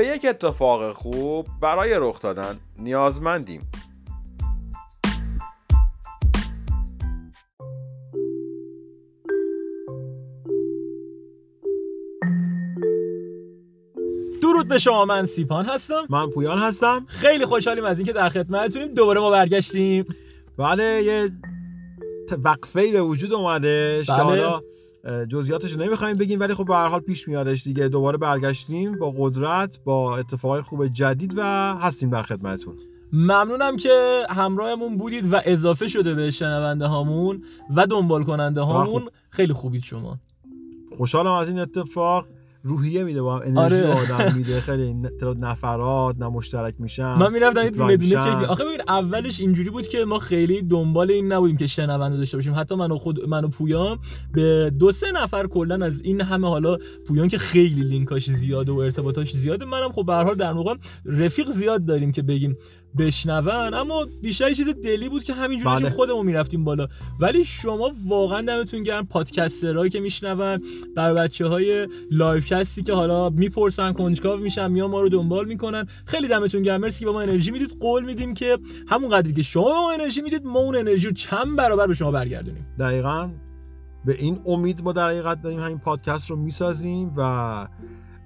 به یک اتفاق خوب برای رخ دادن نیازمندیم. درود به شما من سیپان هستم. من پویان هستم. خیلی خوشحالیم از اینکه در خدمتتونیم. دوباره ما برگشتیم. بله یه وقفه به وجود اومدش که بله. حالا جزئیاتش نمی‌خوایم بگیم ولی خب به هر حال پیش میادش دیگه. دوباره برگشتیم با قدرت با اتفاقای خوب جدید و هستیم در خدمتتون. ممنونم که همراهمون بودید و اضافه شده به شنونده هامون و دنبال کننده هامون خب. خیلی خوبید شما. خوشحالم از این اتفاق. روحیه میده با هم انرژی آره. آدم میده خیلی نفرات نه مشترک میشن من می‌رفتم این دونه دونه. چک آخه ببین اولش اینجوری بود که ما خیلی دنبال این نبودیم که شنونده داشته باشیم حتی من و خود من و پویان به دو سه نفر کلا از این همه حالا پویان که خیلی لینکاش زیاده و ارتباطاش زیاده منم خب به هر حال در موقع رفیق زیاد داریم که بگیم بشنون اما بیشتر چیز دلی بود که همینجوری بله. خودمون می‌رفتیم بالا. ولی شما واقعا دمتون گرم پادکسترهایی که میشنون بر بچه های لایو کستی که حالا می‌پرسن کنجکاو میشن میان ما رو دنبال می‌کنن خیلی دمتون گرم. مرسی که به ما انرژی می‌دید. قول میدیم که همون قدری که شما به ما انرژی می‌دید ما اون انرژی رو چند برابر به شما برگردونیم. دقیقا. به این امید ما در حقیقت داریم همین پادکست رو می‌سازیم و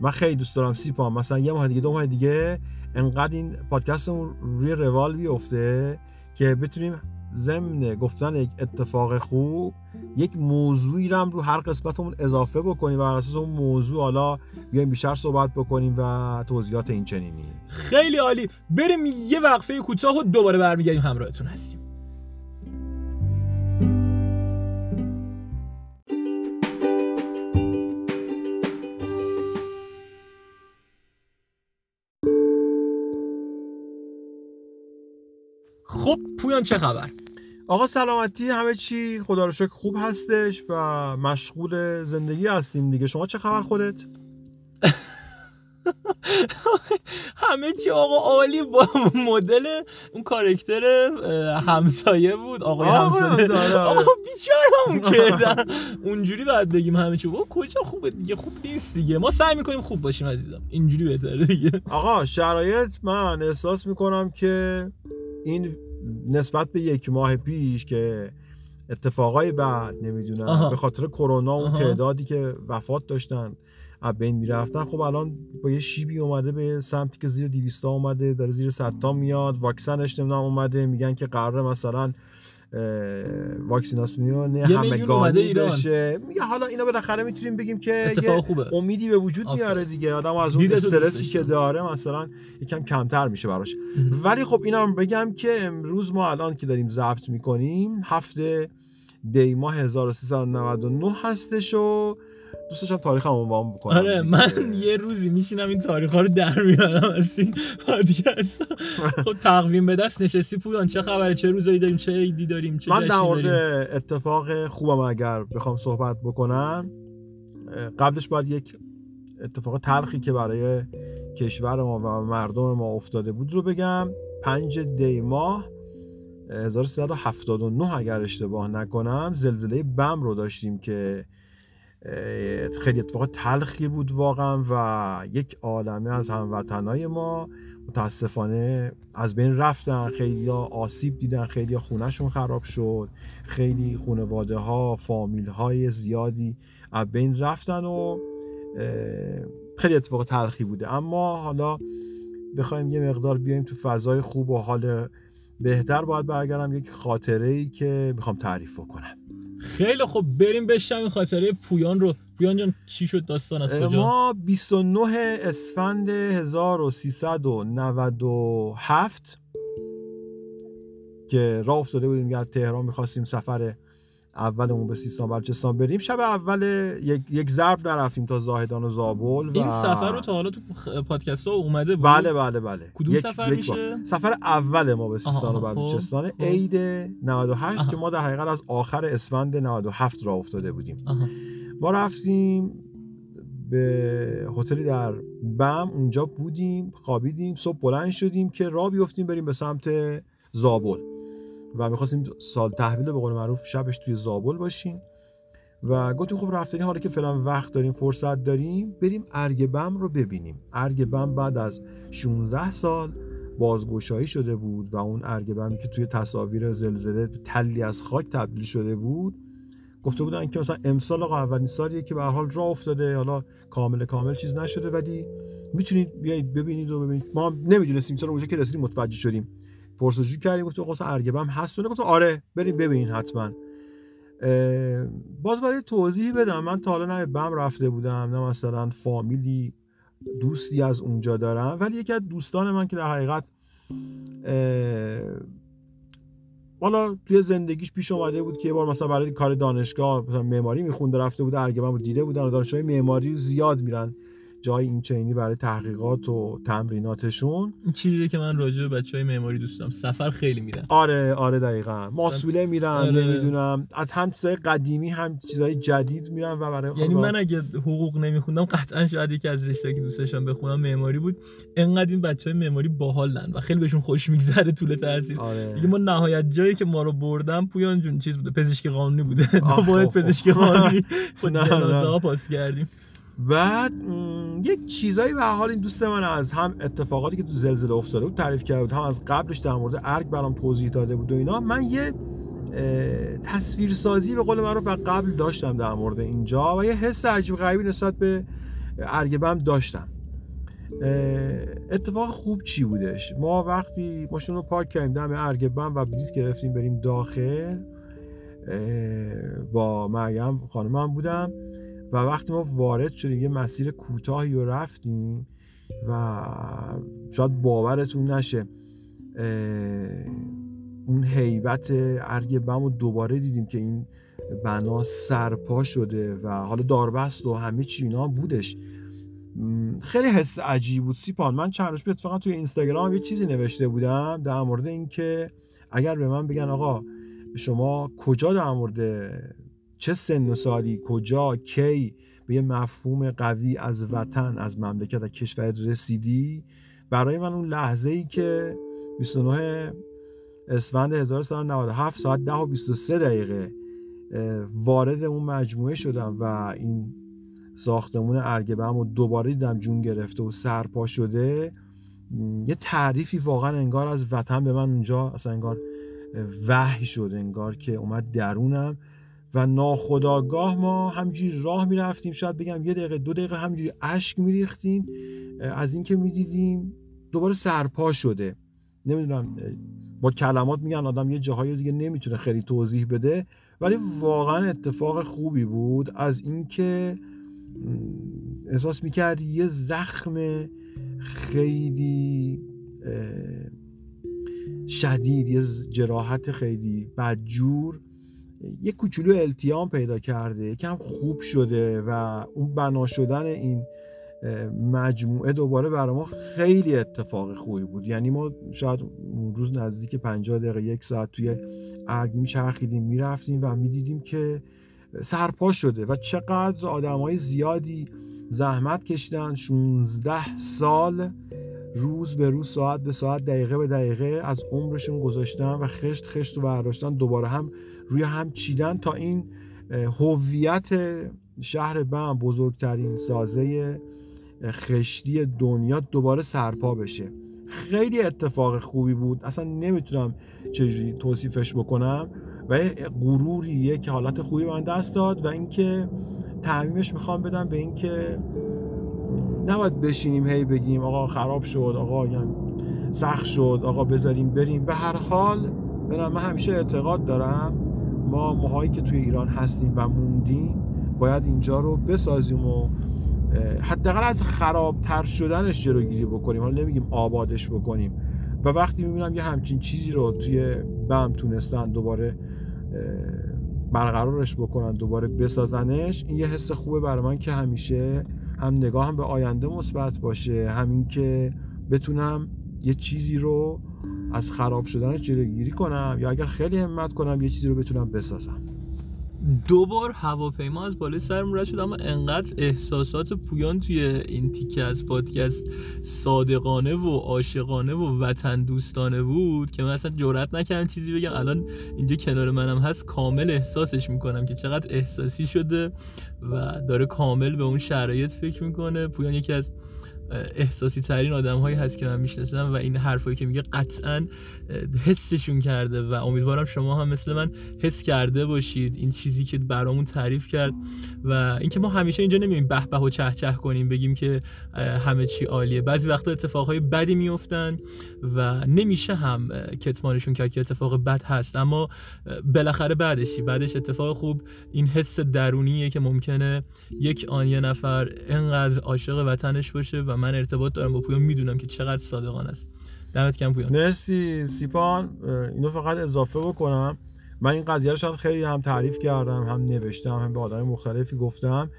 من خیلی دوست دارم سیپا مثلا یه ماه دیگه دو ماه دیگه انقدر این پادکستمون روی روال بیفته که بتونیم ضمن گفتن یک اتفاق خوب یک موضوعی رو هم رو هر قسمتمون اضافه بکنیم و بر اساس اون موضوع حالا بیایم بیشتر صحبت بکنیم و توضیحات این چنینی خیلی عالی. بریم یه وقفه کوتاه و دوباره برمیگردیم. همراهتون هستیم. پویان چه خبر. آقا سلامتی همه چی؟ خدا رو شکر خوب هستش و مشغول زندگی هستیم دیگه. شما چه خبر خودت؟ همه چی آقا عالی با مدل اون کارکتر همسایه بود. آقای آقا همسایه. همسایه، آره. آقا بیچارمون کردن. اونجوری باید بگیم همه چی. کجا خوبه دیگه؟ خوب نیست دیگه. ما سعی می‌کنیم خوب باشیم عزیزم. اینجوری بهتره دیگه. آقا شرایط من احساس می‌کنم که این نسبت به یک ماه پیش که اتفاقای بعد نمی‌دونم آها. به خاطر کرونا اون آها. تعدادی که وفات داشتن از بین می‌رفتن خب الان با یه شیبی اومده به سمتی که زیر 200 اومده داره زیر 100 تا میاد واکسنش نمی‌دونم اومده میگن که قراره مثلا واکسیناسیون همگانی ایران. بشه میگه حالا اینا بالاخره می‌تونیم بگیم که اتفاق خوبه امیدی به وجود آفرین. میاره دیگه آدم از اون استرسی که. داره مثلا یکم کمتر میشه براش ولی خب اینا هم بگم که امروز ما الان که داریم ضبط می‌کنیم هفته دی ماه 1399 هستش و دوست داشتم تاریخ هم هم بکنم. آره من یه روزی میشینم این تاریخ ها رو در میارم از این پادکست خب تقویم به دست نشستی پویان چه خبره؟ چه روزایی داریم؟ چه عیدی داریم؟ چه من در مورد اتفاق خوبم اگر بخوام صحبت بکنم قبلش باید یک اتفاق تلخی که برای کشور ما و مردم ما افتاده بود رو بگم. پنج دی ماه 1379 اگر اشتباه نکنم زلزله بم رو داشتیم که خیلی اتفاق تلخی بود واقعا و یک عالمه از هموطنای ما متاسفانه از بین رفتن خیلی آسیب دیدن خیلی خونهشون خراب شد خیلی خانواده ها فامیل های زیادی از بین رفتن و خیلی اتفاق تلخی بوده. اما حالا بخوایم یه مقدار بیایم تو فضای خوب و حال بهتر باید برگردم یک خاطره ای که می‌خوام تعریف کنم خیلی خب بریم بشنویم خاطره پویان رو. پویان جان چی شد؟ داستان از کجا؟ ما 29 اسفند 1397 که راه افتاده بودیم که تهران می‌خواستیم سفر اولمون به سیستان بلوچستان بریم شب اول یک, یک ضرب نرفتیم تا زاهدان و زابل و این سفر رو تا حالا تو پادکست ها اومده بود بله بله بله کدوم یک- سفر یک میشه؟ بار. سفر اول ما به سیستان و خب، بلوچستان خب. عید 98 آها. که ما در حقیقت از آخر اسفند 97 راه افتاده بودیم آها. ما رفتیم به هتلی در بم اونجا بودیم خوابیدیم صبح بلند شدیم که راه بیفتیم بریم به سمت زابل و می‌خواستیم سال تحویل به قول معروف شبش توی زابل باشیم. و گفتیم خب رفتنی حالا که فعلا وقت داریم فرصت داریم بریم ارگ بم رو ببینیم. ارگ بم بعد از 16 سال بازگشایی شده بود و اون ارگ بمی که توی تصاویر زلزله تلی از خاک تبدیل شده بود گفته بودن که مثلا امسال آقا اولین سالیه که به حال راه افتاده حالا کامل کامل چیز نشده ولی می‌تونید بیایید ببینید و ببینید. ما نمی‌دونستیم مثلا اونجا که رسیدیم متوجه شدیم. پرسجو کردیم گفتم مثلا ارگبم هست گفتم آره بریم ببینید حتما. باز برای توضیحی بدم. من تا حالا نه بم رفته بودم نه مثلا فامیلی دوستی از اونجا دارم. ولی یکی از دوستان من که در حقیقت حالا توی زندگیش پیش اومده بود که یه بار مثلا برای کار دانشگاه مثلا معماری میخونده رفته بوده ارگمن بود دیده بودن و دانشجوی معماری زیاد میرن. جای این چینی برای تحقیقات و تمریناتشون. این چیزی که من راجع به بچهای معماری دوست دارم. سفر خیلی میرن. آره آره دقیقا. ماسوله میرن آره. نمی‌دونم. از هم چیزای قدیمی هم چیزای جدید میرن و برای یعنی من اگه حقوق نمیخوندم قطعا شاید یکی از رشته که دوست داشتم بخونم معماری بود. انقدر این بچهای معماری باحالن و خیلی بهشون خوش میگذره طول تحصیل. آره. دیگه ما نهایت جایی که ما رو بردن پویان جون چیز بوده پزشکی قانونی بوده. تو باید پزشکی قانونی. خود پاس کردیم. بعد یک چیزایی به حال این دوست من از هم اتفاقاتی که تو زلزله افتاده بود تعریف کرده بود هم از قبلش در مورد ارگ برام توضیح داده بود و اینا. من یه تصویرسازی به قول معروف قبل داشتم در مورد اینجا و یه حس عجیب غریبی نسبت به ارگ بم داشتم. اتفاق خوب چی بودش؟ ما وقتی ماشین رو پارک کردیم دم ارگ بم و بلیط گرفتیم بریم داخل با مریم خانمم بودم. و وقتی ما وارد شدیم یه مسیر کوتاهی رو رفتیم و شاید باورتون نشه اون حیبت ارگ بم رو دوباره دیدیم که این بنا سرپا شده و حالا داربست و همه چی اینا بودش. خیلی حس عجیب بود. سیپان من چند روز اتفاقا توی اینستاگرام یه چیزی نوشته بودم در مورد اینکه اگر به من بگن آقا شما کجا در مورد چه سن و سالی کجا کی؟ به یه مفهوم قوی از وطن از مملکت و کشور رسیدی؟ برای من اون لحظه ای که 29 اسفند 1397 ساعت 10 و 23 دقیقه وارد اون مجموعه شدم و این ساختمون ارگبم و دوباره دیدم جون گرفته و سرپا شده. یه تعریفی واقعا انگار از وطن به من اونجا اصلا انگار وحی شد انگار که اومد درونم. و ناخداگاه ما همجوری راه می‌رفتیم شاید بگم یه دقیقه دو دقیقه همجوری اشک میریختیم از اینکه می‌دیدیم دوباره سرپا شده. نمی‌دونم با کلمات میگن آدم یه جاهای دیگه نمی‌تونه خیلی توضیح بده ولی واقعا اتفاق خوبی بود از اینکه احساس می‌کردی یه زخم خیلی شدید یه جراحت خیلی بدجور یه کوچولو التیام پیدا کرده یکم خوب شده و اون بنا شدن این مجموعه دوباره برای ما خیلی اتفاق خوبی بود. یعنی ما شاید اون روز نزدیک 50 دقیقه یک ساعت توی ارگ میچرخیدیم می‌رفتیم و می‌دیدیم که سرپا شده و چقدر آدم های زیادی زحمت کشیدن. 16 سال روز به روز ساعت به ساعت دقیقه به دقیقه از عمرشون گذاشتن و خشت خشت و برداشتن دوباره هم روی هم چیدن تا این هویت شهر بم بزرگترین سازه خشتی دنیا دوباره سرپا بشه. خیلی اتفاق خوبی بود. اصلا نمی‌تونم چجوری توصیفش بکنم. و یه غروریه که حالت خوبی من دست داد و اینکه تعمیمش می‌خوام بدم به اینکه نباید بشینیم هی بگیم آقا خراب شد آقا یعنی سخت شد آقا بذاریم بریم. به هر حال من همیشه اعتقاد دارم ما ماهایی که توی ایران هستیم و موندیم باید اینجا رو بسازیم و حداقل از خرابتر شدنش جلوگیری بکنیم. حالا نمیگیم آبادش بکنیم. و وقتی می‌بینم یه همچین چیزی رو توی بم تونستن دوباره برقرارش بکنن دوباره بسازنش این یه حس خوبه برای من که همیشه هم نگاه هم به آینده مثبت باشه. همین که بتونم یه چیزی رو از خراب شدنش جلوگیری کنم یا اگر خیلی همت کنم یه چیزی رو بتونم بسازم. دو بار هواپیما از بالای سرم رد شد اما انقدر احساسات پویان توی این تیکه از پادکست صادقانه و عاشقانه و وطن دوستانه بود که من اصلا جرئت نکردم چیزی بگم. الان اینجا کنار منم هست کامل احساسش می‌کنم که چقدر احساسی شده و داره کامل به اون شرایط فکر می‌کنه. پویان یکی از احساسی ترین آدم هایی هست که من می‌شناسم و این حرفایی که میگه قطعا حسشون کرده و امیدوارم شما هم مثل من حس کرده باشید. این چیزی که برامون تعریف کرد و اینکه ما همیشه اینجا نمیایم به به و چه چه کنیم بگیم که همه چی عالیه. بعضی وقتا اتفاقهای بدی میفتن و نمیشه هم کتمانشون کرد که اتفاق بد هست. اما بالاخره بعدشی بعدش اتفاق خوب. این حس درونیه که ممکنه یک آن یه نفر انقدر عاشق وطنش باشه و من ارتباط دارم با پویان می‌دونم که چقدر صادقانه است. دمت کم پویان. مرسی سیپان. اینو فقط اضافه بکنم. من این قضیه رو شاید خیلی هم تعریف کردم هم نوشتم هم به آدم مختلفی گفتم.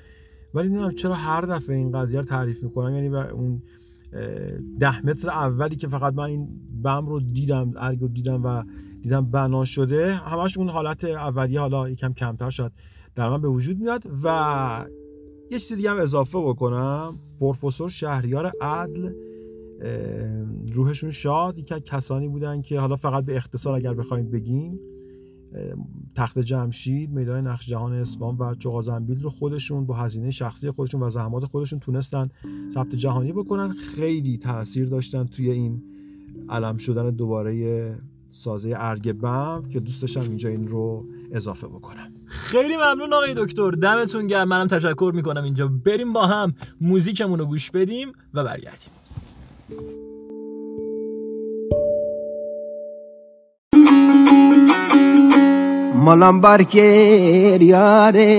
ولی نمی‌دونم چرا هر دفعه این قضیه رو تعریف می‌کنم. یعنی اون ده متر اولی که فقط من این بم رو دیدم ارگ رو دیدم و دیدم بنا شده همش اون حالت اولیه حالا یکم کمتر شد در من به وجود میاد. و یه چیز دیگه هم اضافه بکنم. پروفسور شهریار عدل روحشون شاد یکی کسانی بودن که حالا فقط به اختصار اگر بخوایم بگیم تخت جمشید میدان نقش جهان اسفان و چغازنبیل رو خودشون با هزینه شخصی خودشون و زحمات خودشون تونستن ثبت جهانی بکنن. خیلی تاثیر داشتن توی این علم شدن دوباره سازه ارگ بم که دوست داشتم اینجا این رو اضافه بکنم. خیلی ممنون آقای دکتر. دمتون گرم. منم تشکر می‌کنم اینجا. بریم با هم. موزیکمون رو گوش بدیم و برگردیم. مالام بارکر یاره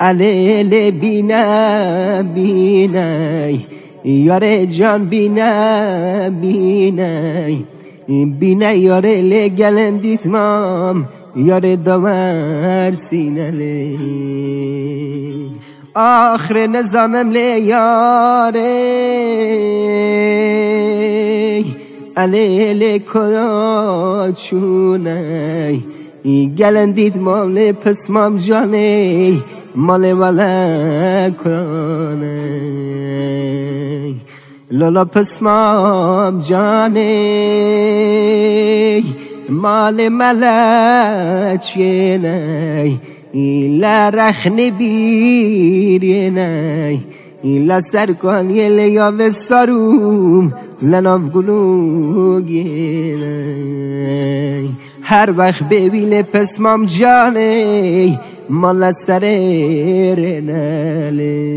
علیل بینه بینه یاره جان بینه بینه بینه یاره لگلن دیتمام یاره دمر سینه آخر نظامم لیاره علیل کلاتشونه گلن دید مال پس مام جانه مال ولا کنه لالا پس مام جانه مال ملچینه لا رخن بیرینه لا سرکان یه یا به ساروم لناف گلوگینه هر وقت ببیل پس مام جانه مال سر رناله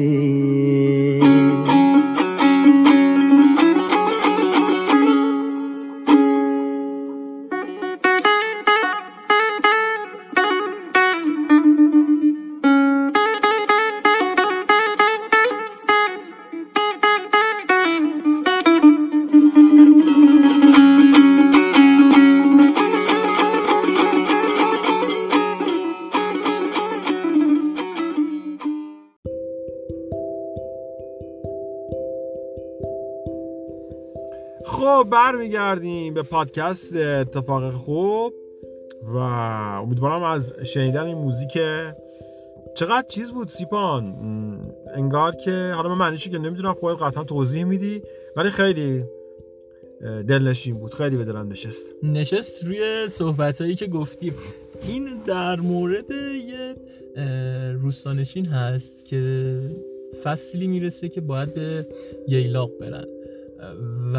برمیگردیم به پادکست اتفاق خوب. و امیدوارم از شنیدن این موزیک چقدر چیز بود سیپان. انگار که حالا من معنیشو که نمی‌دونم خودت قطعا توضیح میدی ولی خیلی دلنشین بود. خیلی به دلم نشست. نشست روی صحبت هایی که گفتیم. این در مورد یه روستانشین هست که فصلی می‌رسه که باید به ییلاق برن. و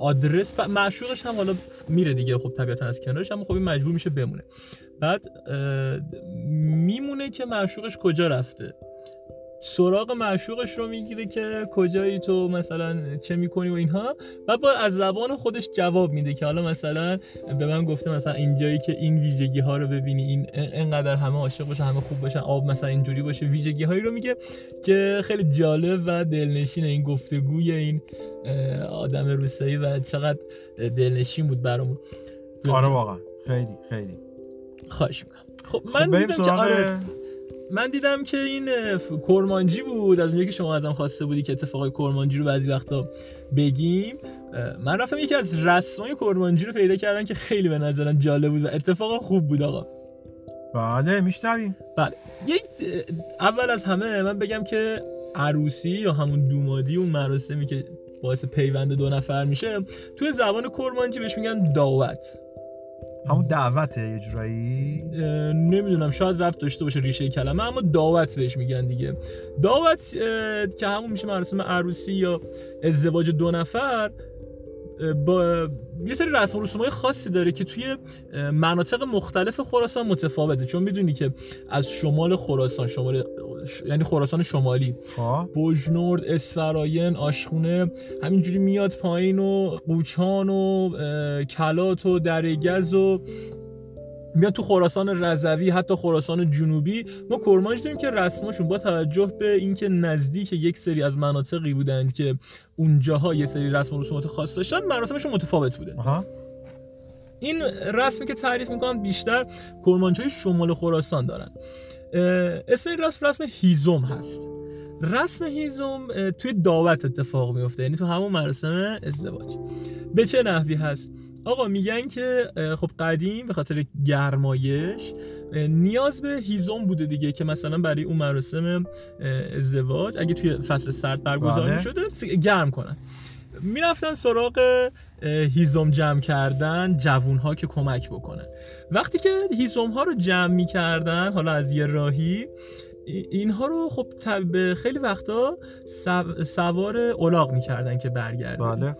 آدرس و معشوقش هم حالا میره دیگه خب طبیعتا از کنارش اما خب این مجبور میشه بمونه. بعد میمونه که معشوقش کجا رفته. سراغ معشوقش رو می‌گیره که کجایی تو مثلا چه می‌کنی و اینها و با از زبان خودش جواب میده که حالا مثلا به من گفته مثلا اینجایی که این ویژگی ها رو ببینی این انقدر همه عاشق باشن همه خوب باشن آب مثلا اینجوری باشه ویژگی هایی رو میگه که خیلی جالب و دلنشین این گفتگوی این آدم روستایی و چقدر دلنشین بود برامون. آره واقعا. خیلی خیلی. خواهش می‌کنم. خب من خب دیدم که آره. من دیدم که این کرمانجی بود. از اونجایی که شما ازم خواسته بودی که اتفاقای کرمانجی رو بعضی وقتا بگیم من رفتم یکی از رسمای کرمانجی رو پیدا کردم که خیلی به نظرم جالب بود و اتفاق خوب بود آقا. بله میشنویم. بله. یک اول از همه من بگم که عروسی یا همون دومادی اون مراسمی که باعث پیوند دو نفر میشه توی زبان کرمانجی بهش میگن دعوت همون دعوته یه جورایی؟ نمی‌دونم شاید ربط داشته باشه ریشه کلمه اما دعوت بهش میگن دیگه. دعوت که همون میشه مراسم عروسی یا ازدواج دو نفر با یه سری رسم و رسومای خاصی داره که توی مناطق مختلف خراسان متفاوته. چون می‌دونی که از شمال خراسان شمال ش- یعنی خراسان شمالی. خب. بوجنورد اسفراین آشخونه همینجوری میاد پایین و قوچان و کلات و درگز و میاد تو خراسان رضوی حتی خراسان جنوبی ما کرمانش داریم که رسماشون با توجه به اینکه نزدیک یک سری از مناطقی بودند که اونجاها یه سری رسم و رسومات خاص داشتن مراسمشون متفاوت بوده. آها. این رسمی که تعریف می‌کنم بیشتر کرمانچای شمال خراسان دارن. اسم این رسم رسم هیزم هست. رسم هیزم اه، توی دعوت اتفاق میفته یعنی تو همون مراسم ازدواج. به چه نحوی هست؟ آقا میگن که خب قدیم به خاطر گرمایش نیاز به هیزم بوده دیگه که مثلا برای اون مراسم ازدواج اگه توی فصل سرد برگزار بله. می‌شده گرم کنن. می‌رفتن سراغ هیزم جمع کردن جوون ها که کمک بکنن. وقتی که هیزم ها رو جمع می‌کردن حالا از یه راهی ای- اینها رو خب خیلی وقتا سو- سوار الاغ می‌کردن که برگردن. بله.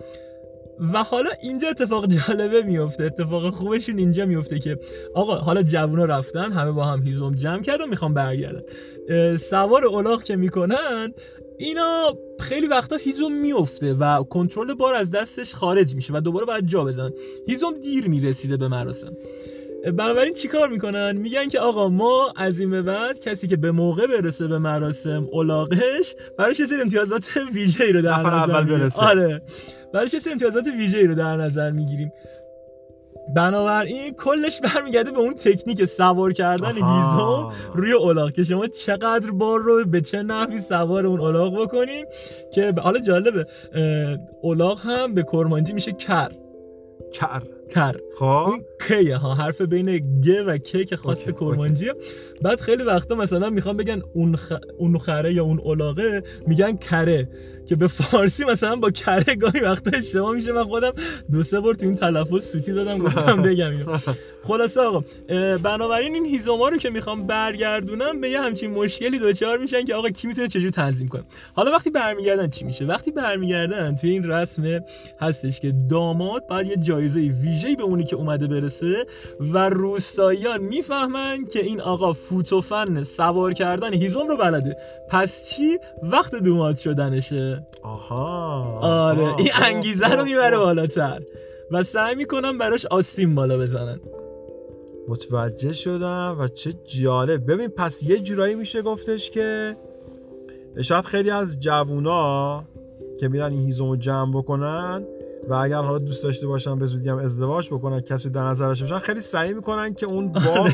و حالا اینجا اتفاق جالبه میفته اتفاق خوبشون اینجا میفته که آقا حالا جوونا رفتن همه با هم هیزم جمع کردن می‌خوان برگردن. سوار الاغ که می‌کنن اینا خیلی وقتا هیزم میفته و کنترل بار از دستش خارج میشه و دوباره باید جا بزنن. هیزم دیر می‌رسیده به مراسم. بنابراین چیکار می‌کنن میگن که آقا ما از این به بعد کسی که به موقع برسه به مراسم الاغش براش یه سری امتیازات ویژه‌ای رو در نظر اول می‌گیریم. برسه. آره براش یه سری امتیازات ویژه‌ای رو در نظر می‌گیریم بنابراین کلش برمیگرده به اون تکنیک سوار کردن. هیزم روی الاغ که شما چقدر بار رو به چه نحوی سوار اون الاغ بکنیم که حالا جالبه اه، الاغ هم به کرمانجی میشه کر کر کر خب. اون کیه ها؟ حرف بین گ و که که خاص کرمانجیه بعد خیلی وقتا مثلا می‌خوام بگن اون, خ... اون خره یا اون الاغه میگن کره. که به فارسی مثلا با کره گاهی وقتا اشتباه میشه. من خودم دو سه بار تو این تلفظ سوتی دادم گفتم بگم. اینو خلاصه آقا بنابراین این هیزوما رو که می‌خوام برگردونم به یه همچین مشکلی دوچار میشن که آقا کی می‌تونه چجوری تنظیم کنه. حالا وقتی برمیگردن چی میشه؟ وقتی برمیگردن توی این رسم هستش که داماد باید یه جایزه ویژه‌ای به اونی که اومده برسه و روستاییان می‌فهمن که این آقا فوت و فن سوار کردن هیزم رو بلده. پس چی؟ وقت دوماد شدنشه. آها. آره آها. این انگیزه رو می‌بره. بالاتر. و سعی می‌کنن براش آستین بالا بزنن متوجه شدم و چه جالب. ببین پس یه جورایی میشه گفتش که شاید خیلی از جوونا که میرن این هیزم رو جمع بکنن و اگر حالا دوست داشته باشن به زودی هم ازدواج بکنن کسی در نظر داشته باشن خیلی سعی می‌کنن که اون بار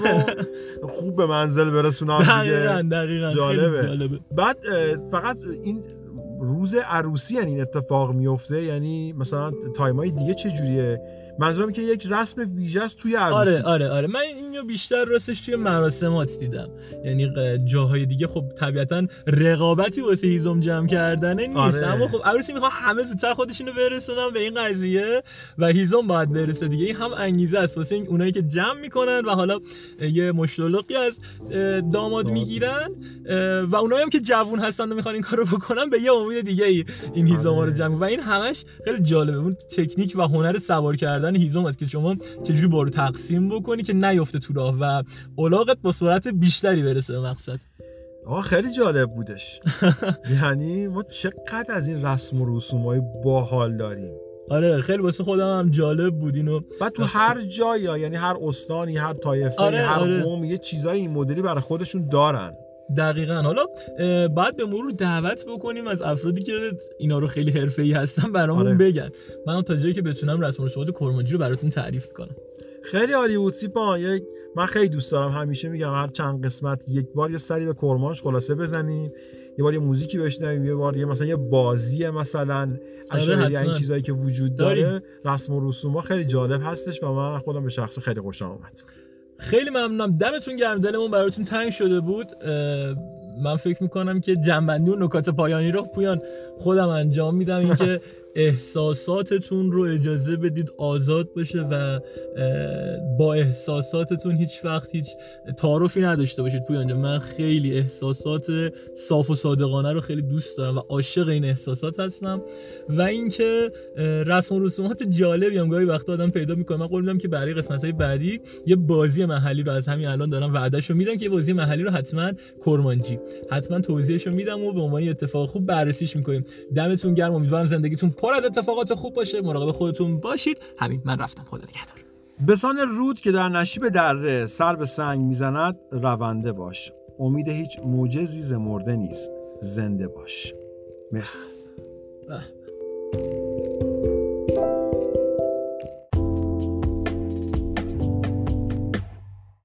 رو خوب به منزل برسونن دقیقا دیگه دقیقا جالبه. جالبه. بعد فقط این روز عروسی یعنی این اتفاق میفته یعنی مثلا تایمای دیگه چه جوریه؟ منظورم که یک رسم ویژه است توی عروسی. آره آره آره. من اینو بیشتر راستش توی مراسمات دیدم. یعنی جاهای دیگه خب طبیعتا رقابتی واسه هیزم جمع کردنه نیست. آره. اما خب عروسی می‌خوان همه زودتر خودشونو برسونن به این قضیه و هیزم باید برسه دیگه. این هم انگیزه است. واسه این اونایی که جمع می‌کنن و حالا یه مشلولقی از داماد می‌گیرن و اونایی هم که جوون هستن و می‌خوان این کارو بکنن به یه امید دیگه ای این هیزم رو آره. جمع. و این همش خیلی جالبه. اون تکنیک و هنر سوار کردن هیزم است که شما چجوری بارو تقسیم بکنی که نیفته تو راه و الاغت با سرعت بیشتری برسه به مقصد؟ آقا خیلی جالب بودش. یعنی ما چقدر از این رسم و رسوم های باحال داریم. آره خیلی واسه خودم هم جالب بود اینو. بعد تو هر جایی یعنی هر استانی هر طایفه آره، هر آره. قوم یه چیزای این مدلی برای خودشون دارن. دقیقا. حالا باید به مرور دعوت بکنیم از افرادی که اینا رو خیلی حرفه‌ای هستن برامون آره. بگن. من تا جایی که بتونم رسم و رسومات کرمانجی رو براتون تعریف کنم. خیلی عالی بود. سیپا یک من خیلی دوست دارم همیشه میگم هر چند قسمت یک بار یه سری به کرمانش خلاصه بزنیم یه بار یه موزیکی بشنویم یه بار یه مثلا یه بازی مثلا اشعاری. این چیزایی که وجود داره. داریم. رسم و رسوم خیلی جالب هستش و من خودم به شخص خیلی خوشم اومد. خیلی ممنونم. دمتون گرم. دلمون براتون تنگ شده بود. من فکر می‌کنم که جنبندی و نکات پایانی رو پویان خودم انجام میدم. اینکه احساساتتون رو اجازه بدید آزاد باشه و با احساساتتون هیچ وقت هیچ تعارفی نداشته باشید. پویان. من خیلی احساسات صاف و صادقانه رو خیلی دوست دارم و عاشق این احساسات هستم. و اینکه رسم و رسومات جالبی هم گاهی وقتا آدم پیدا می‌کنه. من قول میدم که برای قسمت های بعدی یه بازی محلی رو از همین الان دارم وعدهشو میدم که یه بازی محلی رو حتما کرمانجی حتما توضیحشو میدم و به عنوان اتفاق خوب بررسیش می‌کنیم. دمتون گرم امیدوارم زندگیتون پر از اتفاقات خوب باشه مراقب خودتون باشید. همین من رفتم. خدا نگهدار. بسان رود که در نشیب دره سر به سنگ می‌زند رونده باش. امید هیچ موجزی زمرده نیست. زنده باش. مرسی.